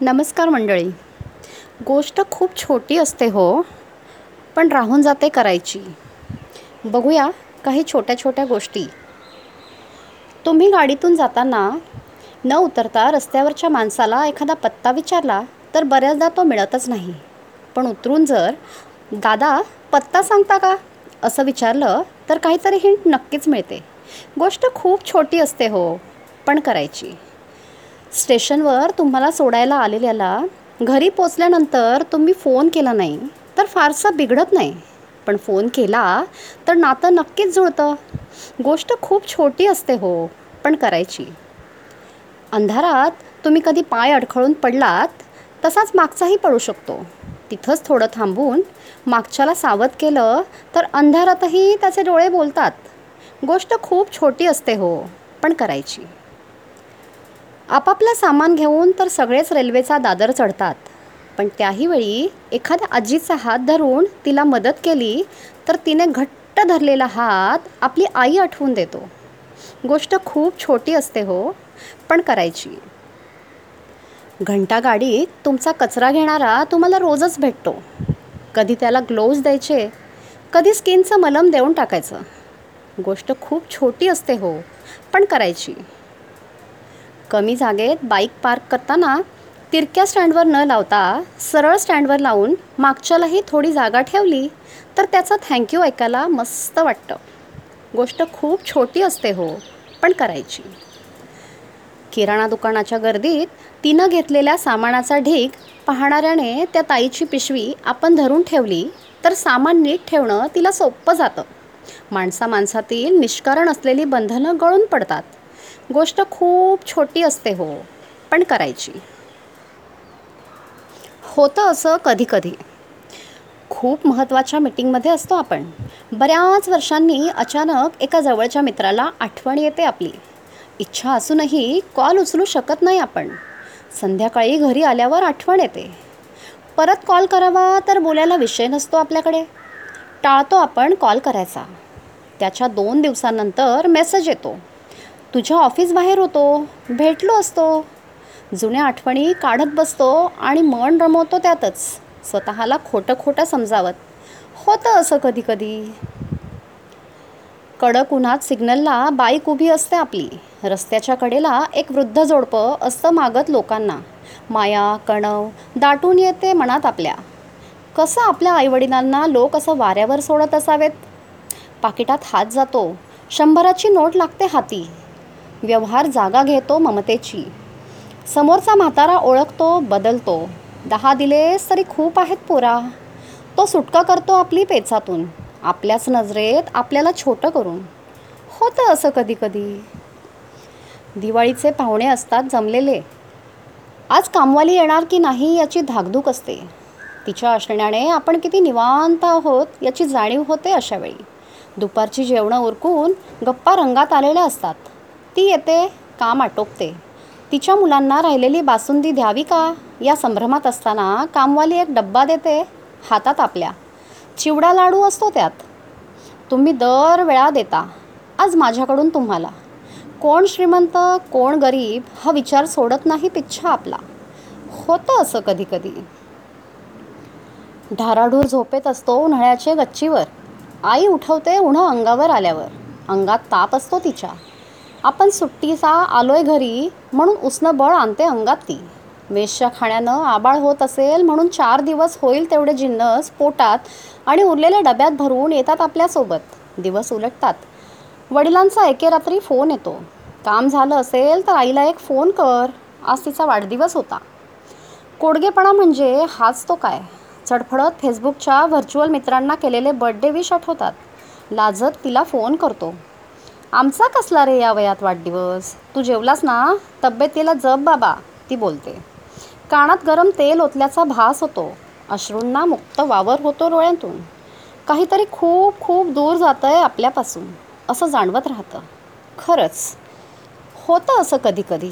नमस्कार मंडळी. गोष्ट खूप छोटी असते हो पण राहून जाते करायची. बघूया काही छोट्या छोट्या गोष्टी. तुम्ही गाडीतून जाताना न उतरता रस्त्यावरच्या माणसाला एखादा पत्ता विचारला तर बऱ्याचदा तो मिळतच नाही. पण उतरून जर दादा पत्ता सांगता का? असं विचारलं तर काहीतरी हिंट नक्कीच मिळते. गोष्ट खूप छोटी असते हो पण करायची. स्टेशनवर तुम्हाला सोडायला आलेल्याला घरी पोचल्यानंतर तुम्ही फोन केला नाही तर फारसं बिघडत नाही. पण फोन केला तर नातं नक्कीच जुळतं. गोष्ट खूप छोटी असते हो पण करायची. अंधारात तुम्ही कधी पाय अडखळून पडलात तसाच मागचाही पडू शकतो. तिथंच थोडं थांबून मागच्याला सावध केलं तर अंधारातही त्याचे डोळे बोलतात. गोष्ट खूप छोटी असते हो पण करायची. आपापलं सामान घेऊन तर सगळेच रेल्वेचा दादर चढतात. पण त्याही वेळी एखाद्या आजीचा हात धरून तिला मदत केली तर तिने घट्ट धरलेला हात आपली आई आठवून देतो. गोष्ट खूप छोटी असते हो पण करायची. घंटा गाडीत तुमचा कचरा घेणारा तुम्हाला रोजच भेटतो. कधी त्याला ग्लोव्ज द्यायचे कधी स्किनचं मलम देऊन टाकायचं. गोष्ट खूप छोटी असते हो पण करायची. कमी जागेत बाईक पार्क करताना तिरक्या स्टँडवर न लावता सरळ स्टँडवर लावून मागच्यालाही थोडी जागा ठेवली तर त्याचं थँक्यू ऐकायला मस्त वाटतं. गोष्ट खूप छोटी असते हो पण करायची. किराणा दुकानाच्या गर्दीत तिनं घेतलेल्या सामानाचा ढीग पाहणाऱ्याने त्या ताईची पिशवी आपण धरून ठेवली तर सामान नीट ठेवणं तिला सोपं जातं. माणसा माणसातील निष्कारण असलेली बंधनं गळून पडतात. गोष्ट खूप छोटी असते हो पण करायची. होतं असं कधी कधी खूप महत्त्वाच्या मिटिंगमध्ये असतो आपण. बऱ्याच वर्षांनी अचानक एका जवळच्या मित्राला आठवण येते आपली. इच्छा असूनही कॉल उचलू शकत नाही आपण. संध्याकाळी घरी आल्यावर आठवण येते. परत कॉल करावा तर बोलायला विषय नसतो आपल्याकडे. टाळतो आपण कॉल करायचा. त्याच्या दोन दिवसानंतर मेसेज येतो. तुझ्या ऑफिस बाहेर होतो. भेटलो असतो. जुन्या आठवणी काढत बसतो आणि मन रमवतो त्यातच. स्वतःला खोटं खोटं समजावत. होतं असं कधी कधी कडक उन्हात सिग्नलला बाईक उभी असते आपली. रस्त्याच्या कडेला एक वृद्ध जोडपं असतं मागत लोकांना. माया कणव दाटून येते मनात आपल्या. कसं आपल्या आईवडिलांना लोक असं वाऱ्यावर सोडत असावेत? पाकिटात हात जातो. शंभराची नोट लागते हाती. व्यवहार जागा घेतो ममतेची. समोरचा म्हातारा ओळखतो बदलतो. दहा दिलेस तरी खूप आहेत पोरा. तो सुटका करतो आपली पेचातून. आपल्याच नजरेत आपल्याला छोटं करून. होतं असं कधी कधी दिवाळीचे पाहुणे असतात जमलेले. आज कामवाली येणार की नाही याची धाकधूक असते. तिच्या असण्याने आपण किती निवांत आहोत याची जाणीव होते अशावेळी. दुपारची जेवणं उरकून गप्पा रंगात आलेल्या असतात. ती येते काम आटोपते तिच्या मुलांना राहिलेली बासुंदी द्यावी का? या संभ्रमात असताना कामवाली एक डब्बा देते हातात आपल्या. चिवडा लाडू असतो त्यात. तुम्ही दर वेळा देता. आज माझ्याकडून तुम्हाला. कोण श्रीमंत कोण गरीब हा विचार सोडत नाही पिच्छा आपला. होतं असं कधी कधी ढाराढूर झोपेत असतो उन्हाळ्याचे गच्चीवर. आई उठवते उन्हं अंगावर आल्यावर. अंगात ताप असतो तिच्या. आपण सुट्टीचा आलोय घरी म्हणून उसनं बळ आणते अंगात ती. मेषच्या खाण्यानं आबाळ होत असेल म्हणून चार दिवस होईल तेवढे जिन्नस पोटात आणि उरलेल्या डब्यात भरून येतात आपल्यासोबत. दिवस उलटतात. वडिलांचा एके रात्री फोन येतो. काम झालं असेल तर आईला एक फोन कर. आज तिचा वाढदिवस होता. कोडगेपणा म्हणजे हाच तो काय? चडफडत फेसबुकच्या व्हर्च्युअल मित्रांना केलेले बड्डे विश आठवतात. लाजत तिला फोन करतो. आमचा कसला रे या वयात वाढदिवस? तू जेवलास ना? तब्येतीला जप बाबा ती बोलते. कानात गरम तेल ओतल्याचा भास होतो. अश्रूंना मुक्त वावर होतो डोळ्यातून. काहीतरी खूप खूप दूर जातं आहे आपल्यापासून असं जाणवत राहतं. खरंच. होतं असं कधी कधी